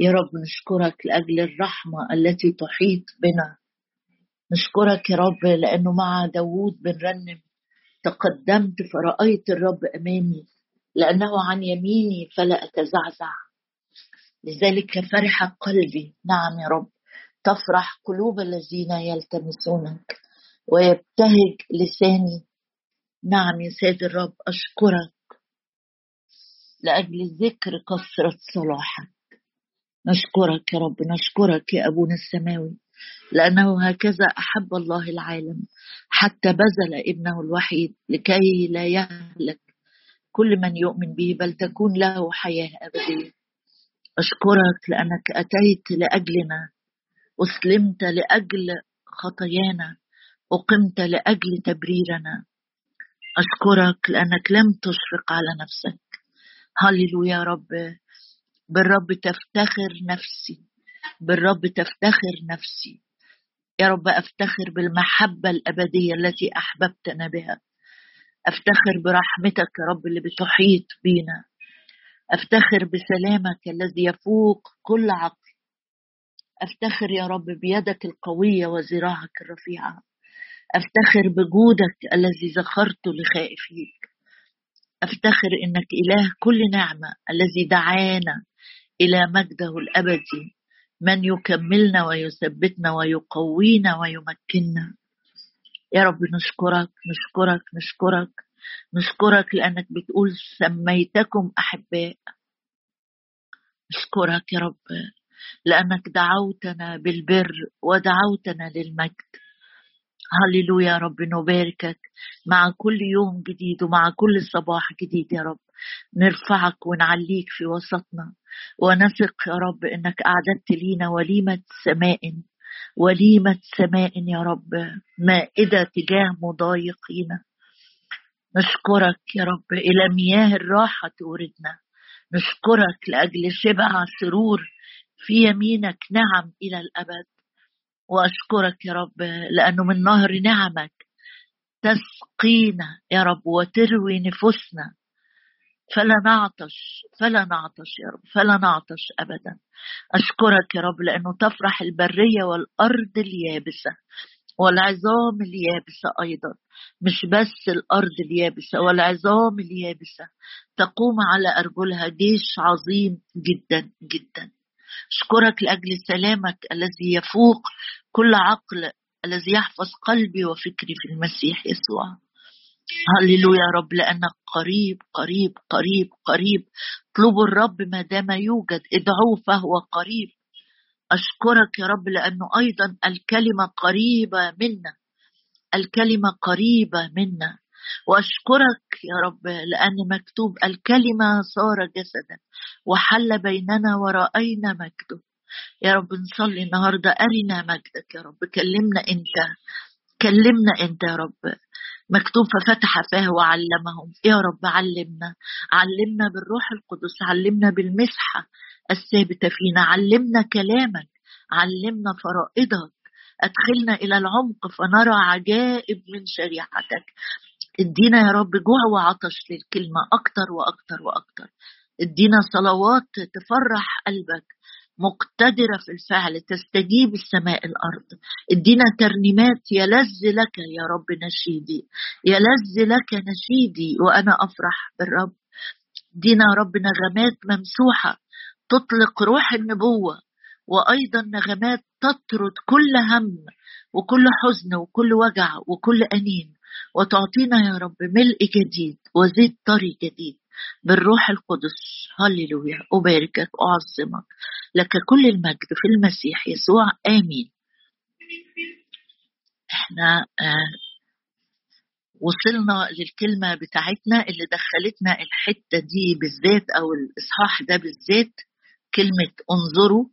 يا رب نشكرك لأجل الرحمة التي تحيط بنا. نشكرك يا رب لأنه مع داوود بنرنم تقدمت فرأيت الرب أمامي لأنه عن يميني فلا أتزعزع. لذلك فرح قلبي. نعم يا رب تفرح قلوب الذين يلتمسونك ويبتهج لساني. نعم يا سيد الرب أشكرك لأجل ذكر كثرة صلاحك. نشكرك يا رب نشكرك يا أبونا السماوي لأنه هكذا أحب الله العالم حتى بذل ابنه الوحيد لكي لا يهلك كل من يؤمن به بل تكون له حياة أبدية. أشكرك لأنك أتيت لأجلنا أسلمت لأجل خطايانا أقمت لأجل تبريرنا. أشكرك لأنك لم تشفق على نفسك. هللويا يا رب. بالرب تفتخر نفسي بالرب تفتخر نفسي. يا رب أفتخر بالمحبة الأبدية التي أحببتنا بها. أفتخر برحمتك يا رب اللي بتحيط بينا. أفتخر بسلامك الذي يفوق كل عقل. أفتخر يا رب بيدك القوية وذراعك الرفيعه أفتخر بجودك الذي ذخرته لخائفيك. أفتخر إنك إله كل نعمة الذي دعانا إلى مجده الابدي من يكملنا ويثبتنا ويقوينا ويمكننا يا رب نشكرك نشكرك نشكرك. نشكرك لأنك بتقول سميتكم أحباء. نشكرك يا رب لأنك دعوتنا بالبر ودعوتنا للمجد. هللويا يا رب نباركك مع كل يوم جديد ومع كل صباح جديد يا رب. نرفعك ونعليك في وسطنا. ونثق يا رب إنك أعددت لينا وليمة سماء وليمة سماء يا رب مائدة تجاه مضايقين. نشكرك يا رب إلى مياه الراحة توردنا. نشكرك لأجل شبع سرور في يمينك نعم إلى الأبد. وأشكرك يا رب لأنه من نهر نعمك تسقينا يا رب وتروي نفوسنا. فلا نعطش فلا نعطش يا رب فلا نعطش ابدا. أشكرك يا رب لأنه تفرح البرية والأرض اليابسة والعظام اليابسة أيضا. مش بس الأرض اليابسة والعظام اليابسة تقوم على أرجلها. جيش عظيم جدا جدا. أشكرك لأجل سلامك الذي يفوق كل عقل الذي يحفظ قلبي وفكري في المسيح يسوع. هللويا يا رب لانك قريب قريب قريب قريب. اطلبوا الرب ما دام يوجد ادعوه فهو قريب. أشكرك يا رب لأنه أيضا الكلمة قريبة منا. الكلمة قريبة منا. وأشكرك يا رب لأن مكتوب الكلمة صار جسدا وحل بيننا ورأينا مجده. يا رب نصلي النهارده أرنا مجدك يا رب. كلمنا أنت كلمنا أنت يا رب. مكتوب ففتح فاه وعلمهم. يا رب علمنا علمنا بالروح القدس علمنا بالمسحة الثابتة فينا علمنا كلامك علمنا فرائضك. أدخلنا إلى العمق فنرى عجائب من شريعتك. ادينا يا رب جوع وعطش للكلمة أكتر وأكتر وأكتر. ادينا صلوات تفرح قلبك. مقتدرة في الفعل تستجيب السماء الأرض. ادينا ترنيمات يلذ لك يا رب نشيدي يلذ لك نشيدي وأنا أفرح بالرب. ادينا يا رب نغمات ممسوحة تطلق روح النبوة وأيضا نغمات تطرد كل هم وكل حزن وكل وجع وكل أنين. وتعطينا يا رب ملء جديد وزيت طري جديد. بالروح القدس. هللويا. أباركك أعظمك لك كل المجد في المسيح يسوع. آمين. إحنا آه وصلنا للكلمة بتاعتنا اللي دخلتنا الحتة دي بالذات أو الإصحاح ده بالذات. كلمة انظروا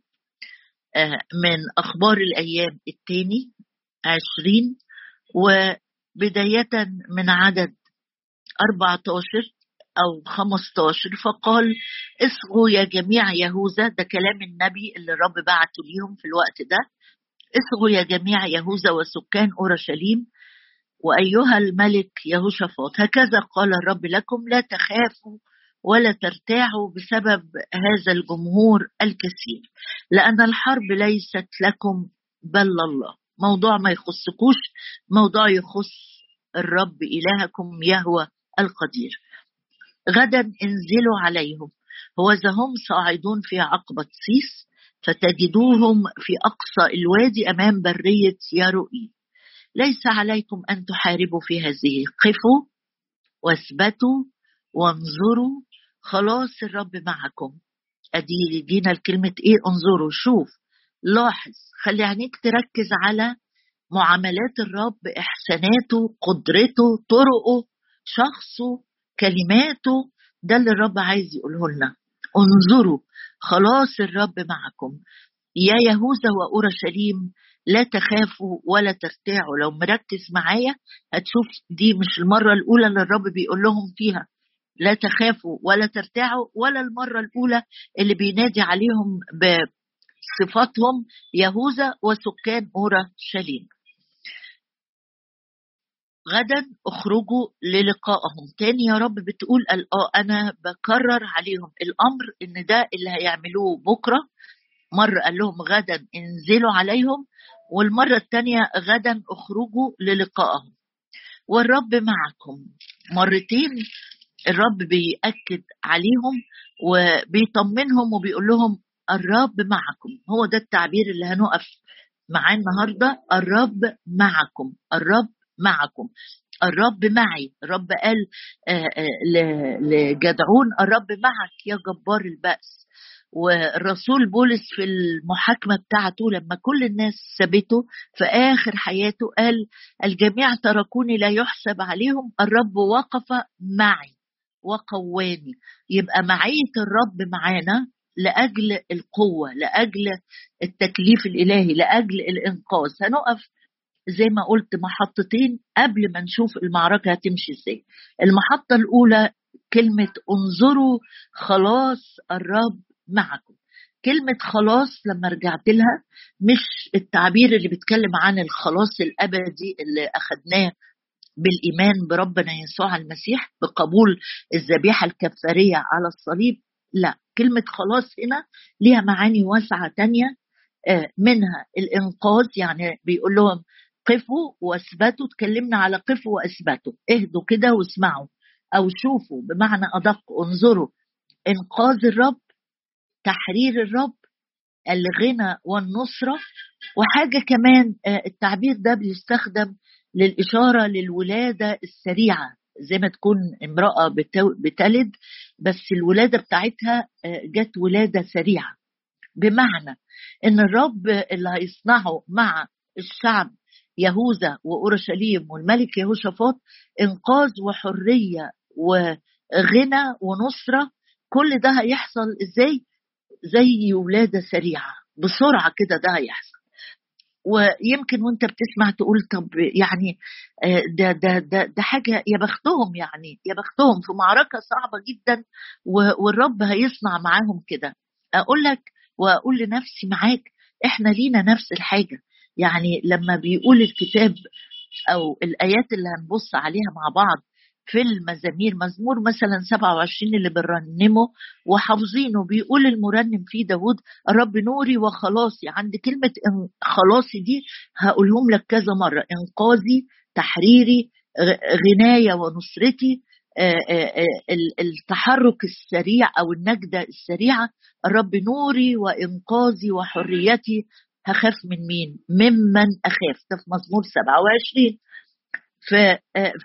آه من أخبار الأيام الثاني عشرين وبداية من عدد 14 أو 15 فقال اصغوا يا جميع يهوذا. ده كلام النبي اللي الرب بعته ليهم في الوقت ده. اصغوا يا جميع يهوذا وسكان أورشليم وأيها الملك يهوشافاط. هكذا قال الرب لكم لا تخافوا ولا ترتاعوا بسبب هذا الجمهور الكثير لأن الحرب ليست لكم بل الله موضوع ما يخصكوش موضوع يخص الرب إلهكم يهوى القدير. غدا انزلوا عليهم. هو هم صاعدون في عقبة سيس فتجدوهم في أقصى الوادي أمام برية ياروئيل ليس عليكم أن تحاربوا في هذه. قفوا واثبتوا وانظروا. خلاص الرب معكم. أدي جينا لكلمة إيه؟ انظروا شوف لاحظ. خلي عينيك تركز على معاملات الرب إحساناته قدرته طرقه شخصه. كلماته ده اللي الرب عايز يقوله لنا. انظروا خلاص الرب معكم. يا يهوذا وأورشليم لا تخافوا ولا ترتاعوا. لو مركز معايا هتشوف دي مش المرة الأولى اللي الرب بيقول لهم فيها. لا تخافوا ولا ترتاعوا ولا المرة الأولى اللي بينادي عليهم بصفاتهم يهوذا وسكان أورشليم. غدا اخرجوا للقائهم تاني يا رب بتقول آه أنا بكرر عليهم الأمر إن ده اللي هيعملوه بكرة. مرة قال لهم غدا انزلوا عليهم والمرة الثانية غدا اخرجوا للقائهم والرب معكم. مرتين الرب بيأكد عليهم وبيطمنهم وبيقول لهم الرب معكم. هو ده التعبير اللي هنقف معاه النهارده. الرب معكم. الرب معكم. الرب معي. الرب قال آه، آه، لجدعون الرب معك يا جبار البأس. والرسول بولس في المحاكمة بتاعته لما كل الناس سابته في آخر حياته قال الجميع تركوني لا يحسب عليهم. الرب وقف معي وقواني. يبقى معية الرب معانا لأجل القوة لأجل التكليف الإلهي لأجل الإنقاذ. هنقف زي ما قلت محطتين قبل ما نشوف المعركة هتمشي إزاي. المحطة الأولى كلمة انظروا خلاص الرب معكم. كلمة خلاص لما رجعت لها مش التعبير اللي بيتكلم عن الخلاص الأبدي اللي أخدناه بالإيمان بربنا يسوع المسيح بقبول الذبيحة الكفارية على الصليب. لا كلمة خلاص هنا ليها معاني واسعة تانية آه، منها الإنقاذ يعني بيقول لهم قفوا واثبتوا تكلمنا على قفوا واثبتوا. اهدوا كده واسمعوا أو شوفوا بمعنى ادق انظروا. انقاذ الرب تحرير الرب الغنى والنصرة. وحاجة كمان آه، التعبير ده بيستخدم للإشارة للولادة السريعة. زي ما تكون امرأة بتلد بس الولادة بتاعتها آه، جت ولادة سريعة. بمعنى إن الرب اللي هيصنعه مع الشعب يهوذا وأورشليم والملك يهوشافاط إنقاذ وحرية وغنى ونصرة كل ده هيحصل إزاي؟ زي ولادة سريعة بسرعة كده ده هيحصل. ويمكن وأنت بتسمع تقول طب يعني آه، ده ده ده ده حاجة يا بختهم يعني يا بختهم في معركة صعبة جدا والرب هيصنع معاهم كده. أقول لك وأقول لنفسي معاك إحنا لينا نفس الحاجة. يعني لما بيقول الكتاب أو الآيات اللي هنبص عليها مع بعض في المزامير مزمور مثلا 27 اللي بنرنمه وحافظينه بيقول المرنم فيه داود الرب نوري وخلاصي. عند كلمة خلاصي دي هقولهم لك كذا مرة إنقاذي تحريري غناية ونصرتي التحرك السريع أو النجدة السريعة الرب نوري وإنقاذي وحريتي هخاف من مين؟ ممن أخاف. ده في مزمور 27 في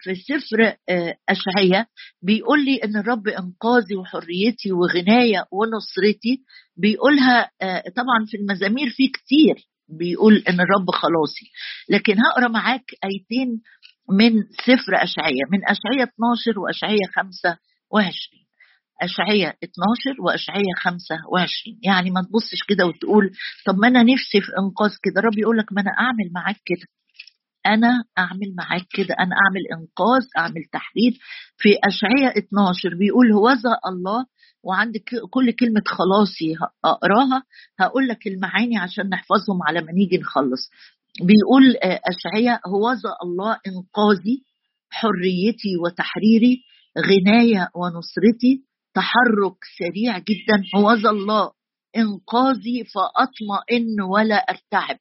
في سفر آه، أشعية بيقول لي إن الرب إنقاذي وحريتي وغناية ونصرتي. بيقولها آه، طبعا في المزامير في كتير بيقول إن الرب خلاصي. لكن هقرأ معاك آيتين من سفر أشعية من أشعية 12 وأشعية 25 أشعية 12 وأشعية 25 يعني ما تبصش كده وتقول طب ما أنا نفسي في إنقاذ كده. الرب يقول لك ما أنا أعمل معاك كده. أنا أعمل معاك كده. أنا أعمل إنقاذ أعمل تحرير في أشعية 12 بيقول هوذا الله وعندك كل كلمة خلاصي أقراها. هقول لك المعاني عشان نحفظهم على ما نيجي نخلص. بيقول آه، أشعية هوذا الله إنقاذي حريتي وتحريري غناية ونصرتي تحرك سريع جدا هو الله إنقاذي فأطمئن ولا أرتعب.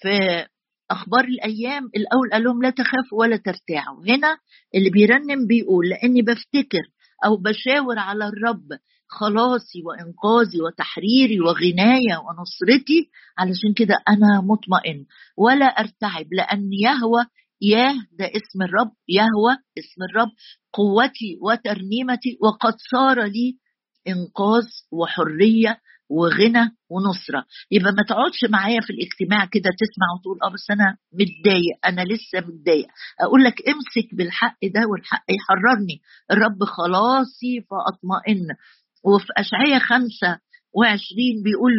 في أخبار الأيام الأول قال لهم لا تخافوا ولا ترتاعوا. هنا اللي بيرنم بيقول لأني بفتكر أو بشاور على الرب خلاصي وإنقاذي وتحريري وغناية ونصرتي علشان كده أنا مطمئن ولا أرتعب لأن يهوى ياه ده اسم الرب يهوى اسم الرب قوتي وترنيمتي وقد صار لي إنقاذ وحرية وغنى ونصرة. يبقى ما تقعدش معايا في الاجتماع كده تسمع وتقول آه بس أنا متضايق أنا لسه متضايق. أقول لك امسك بالحق ده والحق يحررني. الرب خلاصي فأطمئن. وفي اشعياء خمسة وعشرين بيقول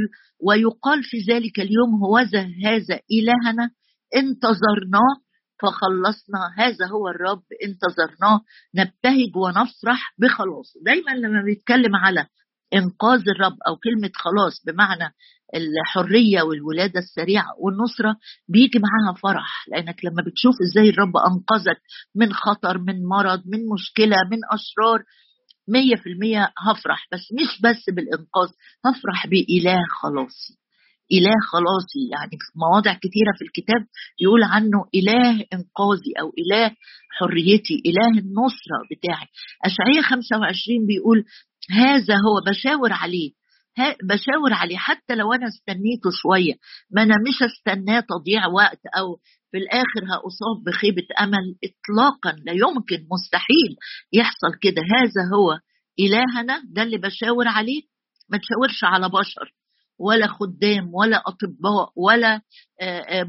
ويقال في ذلك اليوم هوذا هذا إلهنا انتظرناه فخلصنا هذا هو الرب انتظرناه نبتهج ونفرح بخلاصه دايما لما بيتكلم على إنقاذ الرب أو كلمة خلاص بمعنى الحرية والولادة السريعة والنصرة بيجي معاها فرح. لأنك لما بتشوف إزاي الرب أنقذك من خطر من مرض من مشكلة من أشرار مية في المية هفرح. بس مش بس بالإنقاذ هفرح بإله خلاصي. إله خلاصي يعني في مواضع كثيرة في الكتاب يقول عنه إله إنقاذي أو إله حريتي إله النصرة بتاعي. أشعية 25 بيقول هذا هو بشاور عليه. بشاور عليه حتى لو أنا استنيته شوية. ما أنا مش استناه تضييع وقت أو في الآخر هأصاب بخيبة أمل. اطلاقا لا يمكن مستحيل يحصل كده. هذا هو إلهنا ده اللي بشاور عليه. ما تشاورش على بشر. ولا خدام ولا أطباء ولا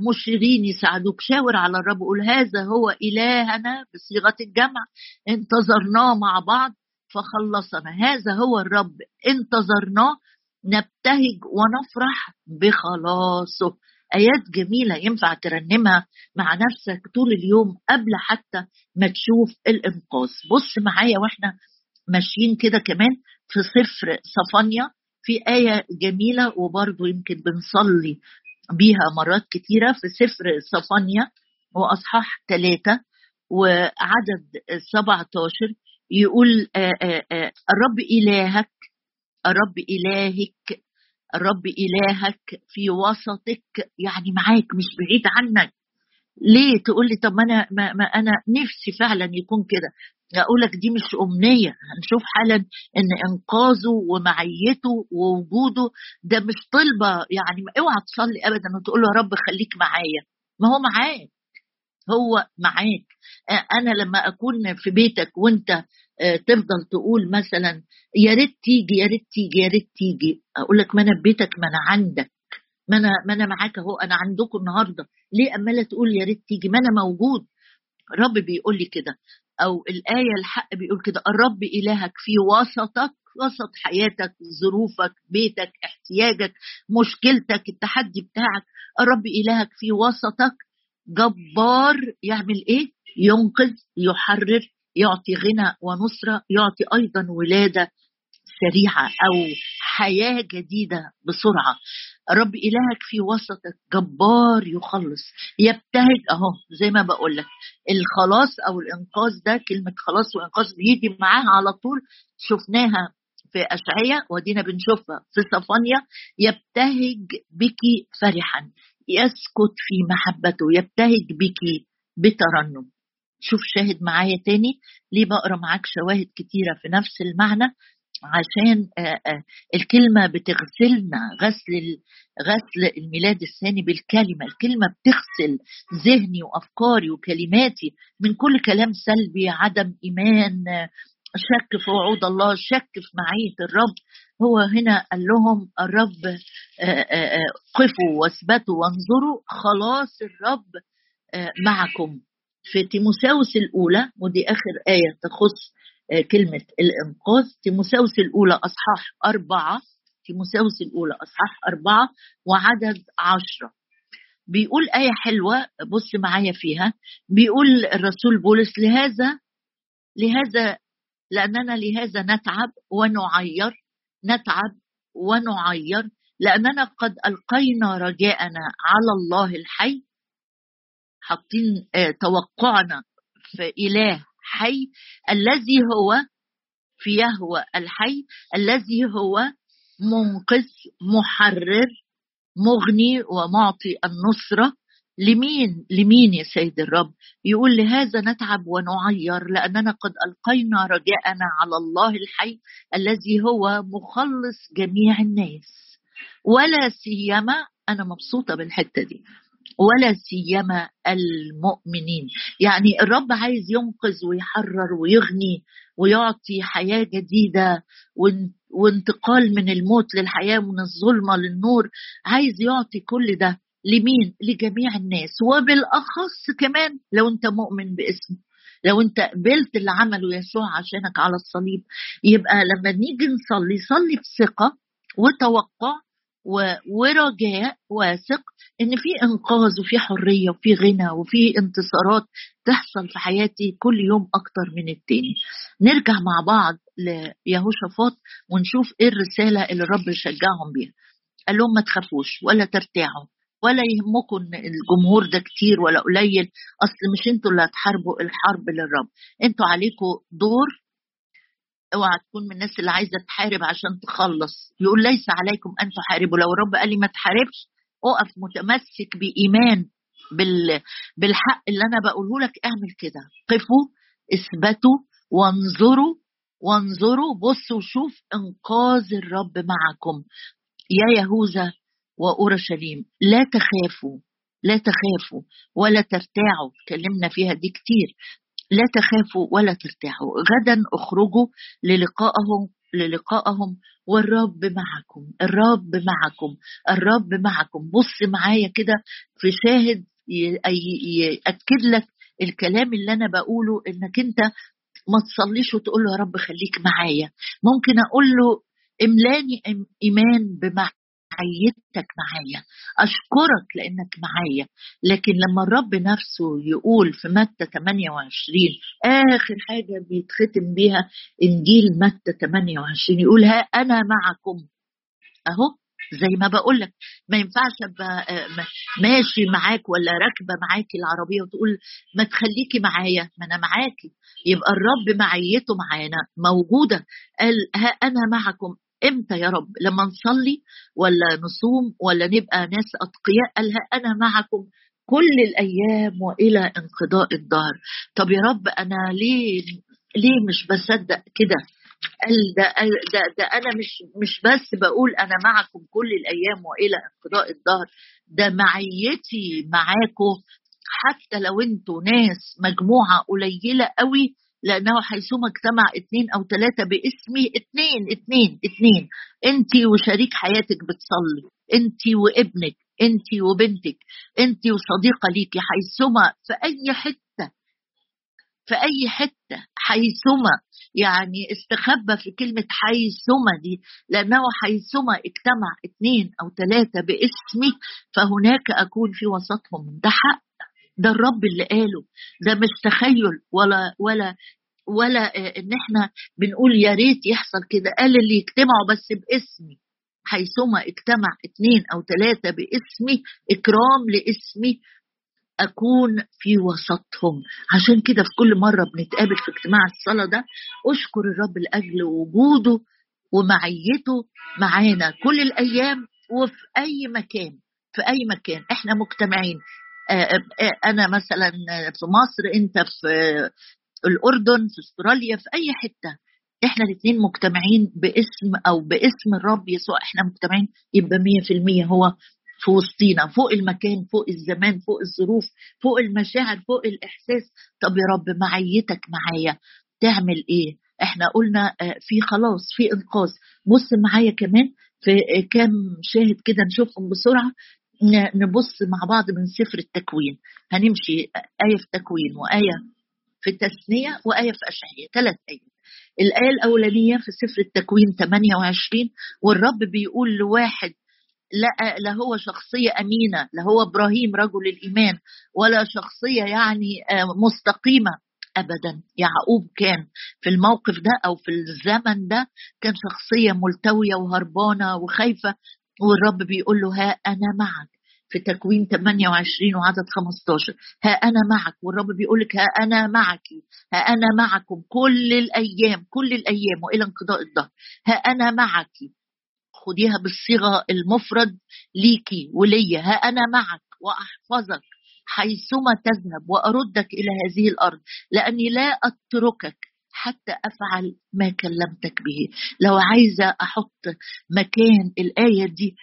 مشيرين يساعدوك. شاور على الرب قول هذا هو إلهنا بصيغة الجمع. انتظرناه مع بعض فخلصنا. هذا هو الرب. انتظرناه نبتهج ونفرح بخلاصه. آيات جميلة ينفع ترنمها مع نفسك طول اليوم قبل حتى ما تشوف الإنقاذ. بص معايا وإحنا ماشيين كده كمان في سفر صفانيا. في آية جميلة وبرضه يمكن بنصلي بيها مرات كتيرة في سفر صفانيا وأصحاح ثلاثة وعدد 17 يقول آآ آآ الرب إلهك الرب إلهك الرب إلهك في وسطك يعني معاك مش بعيد عنك. ليه تقول لي طب ما أنا ما, ما أنا نفسي فعلا يكون كده؟ أقول لك دي مش أمنية. هنشوف حالا إن إنقاذه ومعيته ووجوده ده مش طلبة. يعني اوعى تصلي ابدا وتقول له يا رب خليك معايا. ما هو معاك. هو معاك. أنا لما أكون في بيتك وأنت تفضل تقول مثلا يا ريت تيجي يا ريت تيجي يا ريت تيجي. أقول لك ما أنا في بيتك ما أنا عندك. ما أنا ما أنا معاك أهو أنا عندكم النهارده. ليه اماله تقول يا ريت تيجي؟ ما أنا موجود. الرب بيقول لي كده. أو الآية الحق بيقول كده. الرب إلهك في وسطك وسط حياتك ظروفك بيتك احتياجك مشكلتك التحدي بتاعك. الرب إلهك في وسطك. جبار يعمل إيه؟ ينقذ يحرر يعطي غنى ونصرة يعطي أيضا ولادة سريعة أو حياة جديدة بسرعة. رب إلهك في وسطك جبار يخلص يبتهج أهو زي ما بقول لك الخلاص أو الإنقاذ ده كلمة خلاص وإنقاذ بيجي معاها على طول شفناها في أشعية ودينا بنشوفها في صفانيا يبتهج بك فرحا يسكت في محبته يبتهج بك بترنم. شوف شاهد معايا تاني ليه بقرأ معاك شواهد كتيرة في نفس المعنى؟ عشان الكلمة بتغسلنا غسل غسل الميلاد الثاني بالكلمة. الكلمة بتغسل ذهني وأفكاري وكلماتي من كل كلام سلبي عدم إيمان شك في وعود الله شك في معية الرب. هو هنا قال لهم الرب قفوا واثبتوا وانظروا خلاص الرب معكم. في تيموساوس الأولى ودي آخر آية تخص كلمة الإنقاذ تيموساوس الأولى أصحاح أربعة تيموساوس الأولى أصحاح أربعة وعدد عشرة. بيقول آية حلوة بص معايا فيها. بيقول الرسول بولس لهذا لهذا لأننا لهذا نتعب ونعير نتعب ونعير لأننا قد ألقينا رجاءنا على الله الحي حاطين توقعنا في إله حي الذي هو في يهوى الحي الذي هو منقذ محرر مغني ومعطي النصرة. لمين؟ لمين يا سيد الرب؟ يقول لهذا نتعب ونعير لأننا قد ألقينا رجاءنا على الله الحي الذي هو مخلص جميع الناس. ولا سيما أنا مبسوطة بالحتة دي. ولا سيما المؤمنين. يعني الرب عايز ينقذ ويحرر ويغني ويعطي حياة جديدة وانتقال من الموت للحياة من الظلمة للنور. عايز يعطي كل ده لمين؟ لجميع الناس. وبالأخص كمان لو انت مؤمن باسمه. لو انت قبلت اللي عمله يسوع عشانك على الصليب يبقى لما نيجي نصلي صلي بثقة وتوقع ورجاء واثق إن في إنقاذ وفي حرية وفي غنى وفي انتصارات تحصل في حياتي كل يوم أكتر من التاني. نرجع مع بعض ليهوشافاط ونشوف إيه الرسالة اللي الرب شجعهم بيها. قال لهم ما تخافوش ولا ترتاعوا ولا يهمكم الجمهور ده كتير ولا قليل. أصل مش أنتوا اللي هتحاربوا الحرب للرب. أنتوا عليكم دور أوعى تكون من الناس اللي عايزة تحارب عشان تخلص. يقول ليس عليكم أن تحاربوا. لو الرب قال لي ما تحاربش أقف متمسك بإيمان بال... بالحق اللي أنا بقوله لك أعمل كده. قفوا اثبتوا وانظروا وانظروا بصوا وشوف إنقاذ الرب معكم. يا يهوذا وأورشليم لا تخافوا لا تخافوا ولا ترتاعوا. تكلمنا فيها دي كتير. لا تخافوا ولا ترتاحوا. غدا أخرجوا للقائهم للقائهم والرب معكم. الرب معكم. الرب معكم. بص معايا كده في شاهد يأكد لك الكلام اللي أنا بقوله إنك أنت ما تصليش وتقول له يا رب خليك معايا. ممكن أقول له املاني إيمان بمعنى معيتك معايا أشكرك لأنك معايا لكن لما الرب نفسه يقول في متى 28 آخر حاجة بيتختم بيها إنجيل متى 28 يقول ها أنا معكم. أهو زي ما بقول لك ما ينفعش أبقى آه، ماشي معاك ولا راكبة معاكي العربية وتقول ما تخليكي معايا ما أنا معاكي. يبقى الرب معيته معانا موجودة. قال ها أنا معكم. إمتى يا رب؟ لما نصلي ولا نصوم ولا نبقى ناس أتقياء؟ قالها أنا معكم كل الأيام وإلى انقضاء الدهر. طب يا رب أنا ليه ليه مش بصدق كده؟ قال ده, ده, ده أنا مش مش بس بقول أنا معكم كل الأيام وإلى انقضاء الدهر. ده معيتي معاكم حتى لو أنتوا ناس مجموعة قليلة قوي لأنه حيثما اجتمع اثنين أو ثلاثة باسمي اثنين اثنين اثنين. أنت وشريك حياتك بتصلي. أنت وابنك أنت وبنتك أنت وصديقة ليكي حيثما في أي حتة في أي حتة حيثما يعني استخبى في كلمة حيثما دي لأنه حيثما اجتمع اثنين أو ثلاثة باسمي فهناك أكون في وسطهم. ده حق. ده الرب اللي قاله. ده مش تخيل ولا ولا ولا إن إحنا بنقول يا ريت يحصل كده. قال اللي يجتمعوا بس باسمي. حيثما اجتمع اثنين أو ثلاثة باسمي إكرام لاسمي أكون في وسطهم. عشان كده في كل مرة بنتقابل في اجتماع الصلاة ده أشكر الرب لأجل وجوده ومعيته معانا كل الأيام وفي أي مكان في أي مكان. إحنا مجتمعين. آه، آه، آه، أنا مثلا في مصر أنت في الأردن في أستراليا في أي حتة. إحنا الاثنين مجتمعين باسم أو باسم الرب يسوع. إحنا مجتمعين يبقى 100% هو في وسطينا فوق المكان فوق الزمان فوق الظروف فوق المشاعر فوق الإحساس. طب يا رب معيتك معايا. تعمل إيه؟ إحنا قلنا في خلاص في إنقاذ. بص معايا كمان في كام شاهد كده نشوفهم بسرعة. نبص مع بعض من سفر التكوين. هنمشي آية في تكوين وآية في التثنية وآية في أشعية ثلاث آيات. الآية الأولانية في سفر التكوين 28 والرب بيقول لواحد لا لا هو شخصية أمينة لا هو إبراهيم رجل الإيمان ولا شخصية يعني آه، مستقيمة ابدا. يعقوب كان في الموقف ده أو في الزمن ده كان شخصية ملتوية وهربانة وخايفة. والرب بيقول له ها أنا معك. في تكوين 28 وعدد 15 ها أنا معك. والرب بيقول لك ها أنا معك. ها أنا معكم كل الأيام كل الأيام وإلى انقضاء الظهر ها أنا معك. خديها بالصيغة المفرد ليكي وليا ها أنا معك وأحفظك حيثما تذهب وأردك إلى هذه الأرض لأني لا أتركك حتى أفعل ما كلمتك به. لو عايزة أحط مكان الآية دي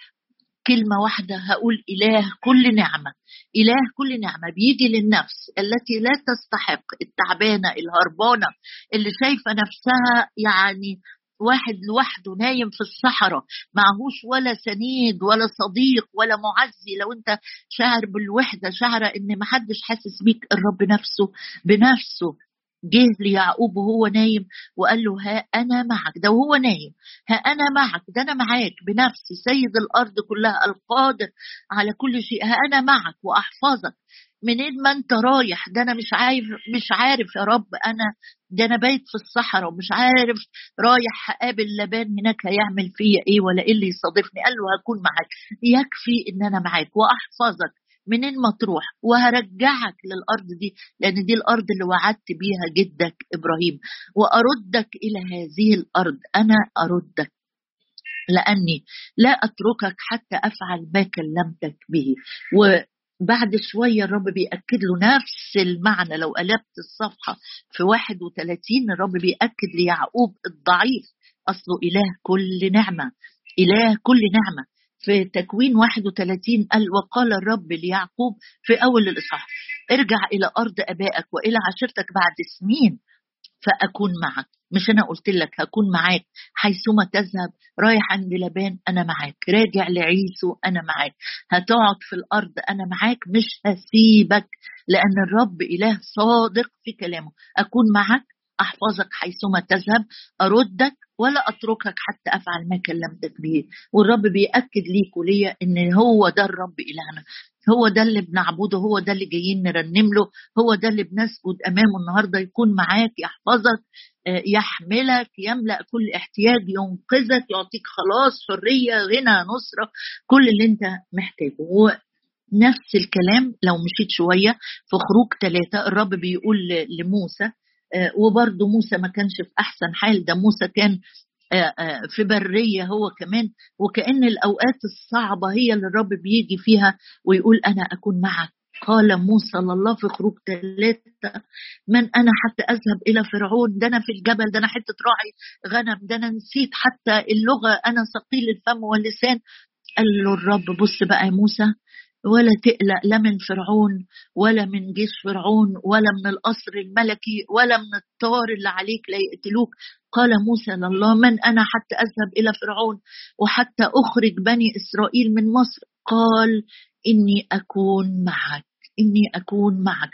كلمة واحدة هقول إله كل نعمة. إله كل نعمة بيجي للنفس التي لا تستحق التعبانة الهربانة اللي شايفة نفسها يعني واحد لوحده نايم في الصحراء معهوش ولا سنيد ولا صديق ولا معزي. لو أنت شاعر بالوحدة شاعرة إن محدش حاسس بيك الرب نفسه بنفسه جه ليعقوب وهو نايم وقال له ها أنا معك. ده وهو نايم. ها أنا معك. ده أنا معاك بنفسي سيد الأرض كلها القادر على كل شيء. ها أنا معك وأحفظك منين ما انت رايح ده أنا مش عارف مش عارف يا رب أنا ده أنا بايت في الصحراء ومش عارف رايح هقابل لبان هناك هيعمل فيا إيه ولا إيه اللي يصادفني. قال له هكون معاك. يكفي إن أنا معاك وأحفظك منين ما تروح وهرجعك للأرض دي لأن دي الأرض اللي وعدت بيها جدك إبراهيم. وأردك إلى هذه الأرض. أنا أردك لأني لا أتركك حتى أفعل ما كلمتك به. وبعد شوية الرب بيأكد له نفس المعنى. لو قلبت الصفحة في 31 الرب بيأكد ليعقوب الضعيف. أصله إله كل نعمة إله كل نعمة. في تكوين 31 قال وقال الرب ليعقوب في أول الإصحاح ارجع إلى أرض أبائك وإلى عشيرتك بعد سنين فأكون معك. مش أنا قلت لك هكون معاك حيثما تذهب رايح عند لبان أنا معاك. راجع لعيسو أنا معاك. هتقعد في الأرض أنا معاك. مش هسيبك لأن الرب إله صادق في كلامه. أكون معك أحفظك حيثما تذهب أردك ولا أتركك حتى أفعل ما كلمتك به. والرب بيأكد ليك وليا إن هو ده الرب إلهنا. هو ده اللي بنعبده هو ده اللي جايين نرنم له هو ده اللي بنسجد أمامه النهارده يكون معاك يحفظك آه، يحملك يملأ كل احتياج ينقذك يعطيك خلاص حرية غنى نصرة كل اللي أنت محتاجه. نفس الكلام لو مشيت شوية في خروج ثلاثة الرب بيقول لموسى وبرضه موسى ما كانش في أحسن حال. ده موسى كان آه، آه، في برية هو كمان. وكأن الأوقات الصعبة هي اللي الرب بيجي فيها ويقول أنا أكون معك. قال موسى لله في خروج ثلاثة. من أنا حتى أذهب إلى فرعون؟ ده أنا في الجبل ده أنا حتة راعي غنم ده أنا نسيت حتى اللغة. أنا ثقيل الفم واللسان. قال له الرب بص بقى يا موسى ولا تقلق لا من فرعون ولا من جيش فرعون ولا من القصر الملكي ولا من الطار اللي عليك لا يقتلوك. قال موسى لله من أنا حتى أذهب إلى فرعون وحتى أخرج بني إسرائيل من مصر؟ قال إني أكون معك إني أكون معك.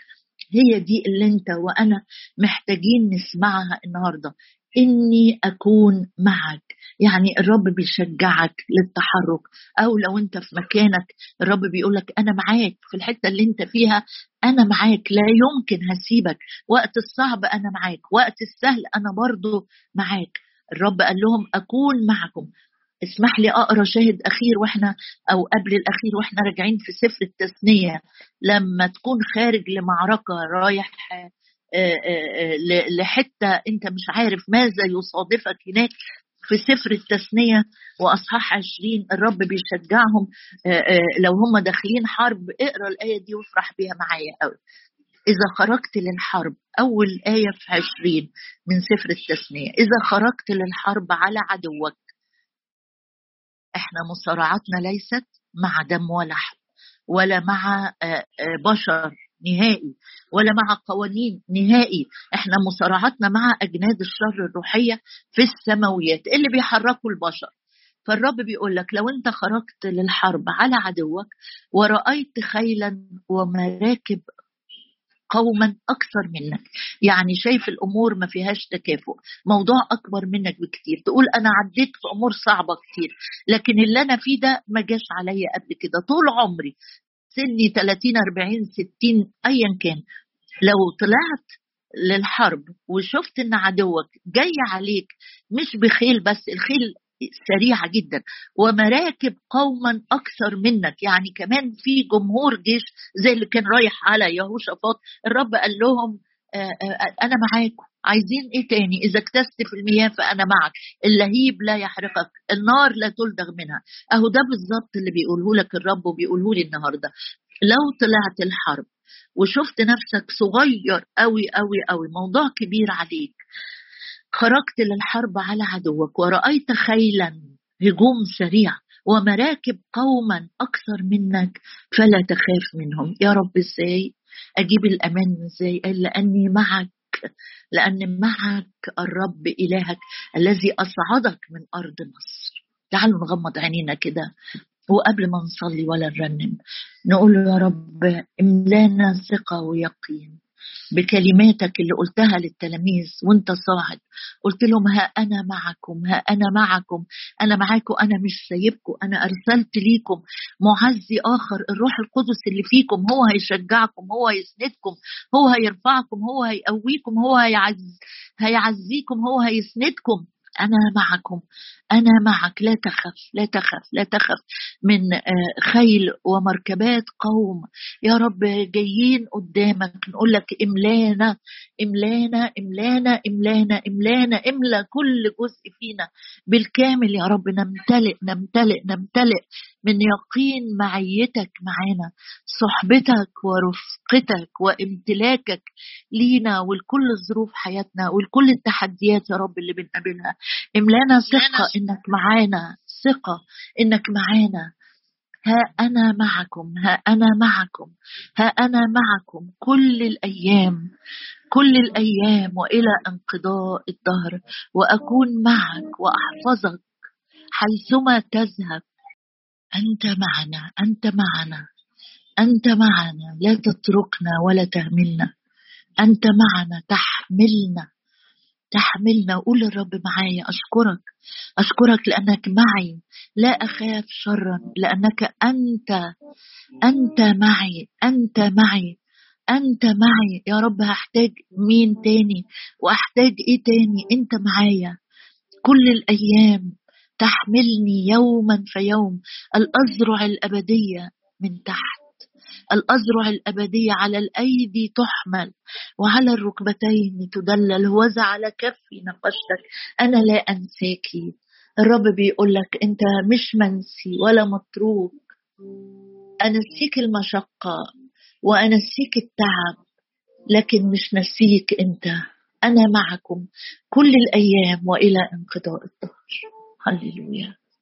هي دي اللي أنت وأنا محتاجين نسمعها النهارده. إني أكون معك. يعني الرب بيشجعك للتحرك. أو لو أنت في مكانك الرب بيقول لك أنا معاك. في الحتة اللي أنت فيها أنا معاك. لا يمكن هسيبك. وقت الصعب أنا معاك. وقت السهل أنا برضو معاك. الرب قال لهم أكون معكم. اسمح لي أقرأ شاهد أخير وإحنا أو قبل الأخير وإحنا راجعين في سفر التثنية. لما تكون خارج لمعركة رايح لحتة انت مش عارف ماذا يصادفك هناك في سفر التثنية وأصحاح عشرين الرب بيشجعهم لو هم داخلين حرب اقرأ الآية دي وافرح بيها معايا قوي إذا خرجت للحرب أول آية في عشرين من سفر التثنية إذا خرجت للحرب على عدوك. إحنا مصارعتنا ليست مع دم ولحم ولا مع بشر. نهائي ولا مع قوانين نهائي. إحنا مصارعتنا مع أجناد الشر الروحية في السماويات اللي بيحركوا البشر. فالرب بيقول لك لو أنت خرجت للحرب على عدوك ورأيت خيلا ومراكب قوما أكثر منك. يعني شايف الأمور ما فيهاش تكافؤ. موضوع أكبر منك بكتير. تقول أنا عديت في أمور صعبة كتير لكن اللي أنا فيه ده ما جاش عليا قبل كده. طول عمري سني 30 40 60 ايا كان. لو طلعت للحرب وشفت إن عدوك جاي عليك مش بخيل بس الخيل سريعة جدا. ومراكب قوما أكثر منك. يعني كمان في جمهور جيش زي اللي كان رايح على يهوشافاط. الرب قال لهم آه، آه، أنا معاكم. عايزين إيه تاني؟ إذا اكتست في المياه فأنا معك. اللهيب لا يحرقك. النار لا تلدغ منها. أهو ده بالظبط اللي بيقوله لك الرب وبيقوله لي النهارده. لو طلعت الحرب وشفت نفسك صغير قوي قوي قوي موضوع كبير عليك. خرجت للحرب على عدوك ورأيت خيلا هجوم سريع ومراكب قوما أكثر منك فلا تخاف منهم. يا رب إزاي؟ أجيب الأمان إزاي؟ قال لأني معك. لأن معك الرب إلهك الذي أصعدك من أرض مصر. تعالوا نغمض عينينا كده. وقبل ما نصلي ولا نرنم نقول يا رب املانا ثقة ويقين. بكلماتك اللي قلتها للتلاميذ وانت صاعد. قلت لهم ها أنا معكم ها أنا معكم أنا معاكم أنا مش سايبكم أنا أرسلت ليكم. معزي آخر الروح القدس اللي فيكم هو هيشجعكم هو هيسندكم هو هيرفعكم هو هيقويكم هو هيعز هيعزيكم هو هيسندكم. أنا معكم أنا معك. لا تخف لا تخف لا تخف. من آه، خيل ومركبات قوم. يا رب جايين قدامك. نقول لك إملانا إملانا إملانا إملانا إملانا. إملا كل جزء فينا. بالكامل يا رب نمتلئ نمتلئ نمتلئ. من يقين معيتك معانا صحبتك ورفقتك وامتلاكك لينا ولكل ظروف حياتنا ولكل التحديات يا رب اللي بنقابلها. املانا ثقة إنك معانا ثقة إنك معانا. ها أنا معكم ها أنا معكم ها أنا معكم كل الأيام كل الأيام وإلى انقضاء الدهر وأكون معك وأحفظك حيثما تذهب. أنت معنا أنت معنا أنت معنا. لا تتركنا ولا تهملنا. أنت معنا تحملنا تحملنا. وقول الرب معايا أشكرك. أشكرك لأنك معي. لا أخاف شرا لأنك أنت أنت معي أنت معي أنت معي. يا رب هحتاج مين تاني؟ وأحتاج إيه تاني؟ أنت معايا. كل الأيام تحملني يوما فيوم الأزرع الأبدية من تحت. الأزرع الأبدية على الأيدي تحمل. وعلى الركبتين تدلل. وزع على كفي نقشتك. أنا لا أنساك. الرب بيقول لك أنت مش منسي ولا متروك. أنسيك المشقة وأنسيك التعب لكن مش نسيك أنت. أنا معكم كل الأيام وإلى انقضاء الدهر. هللويا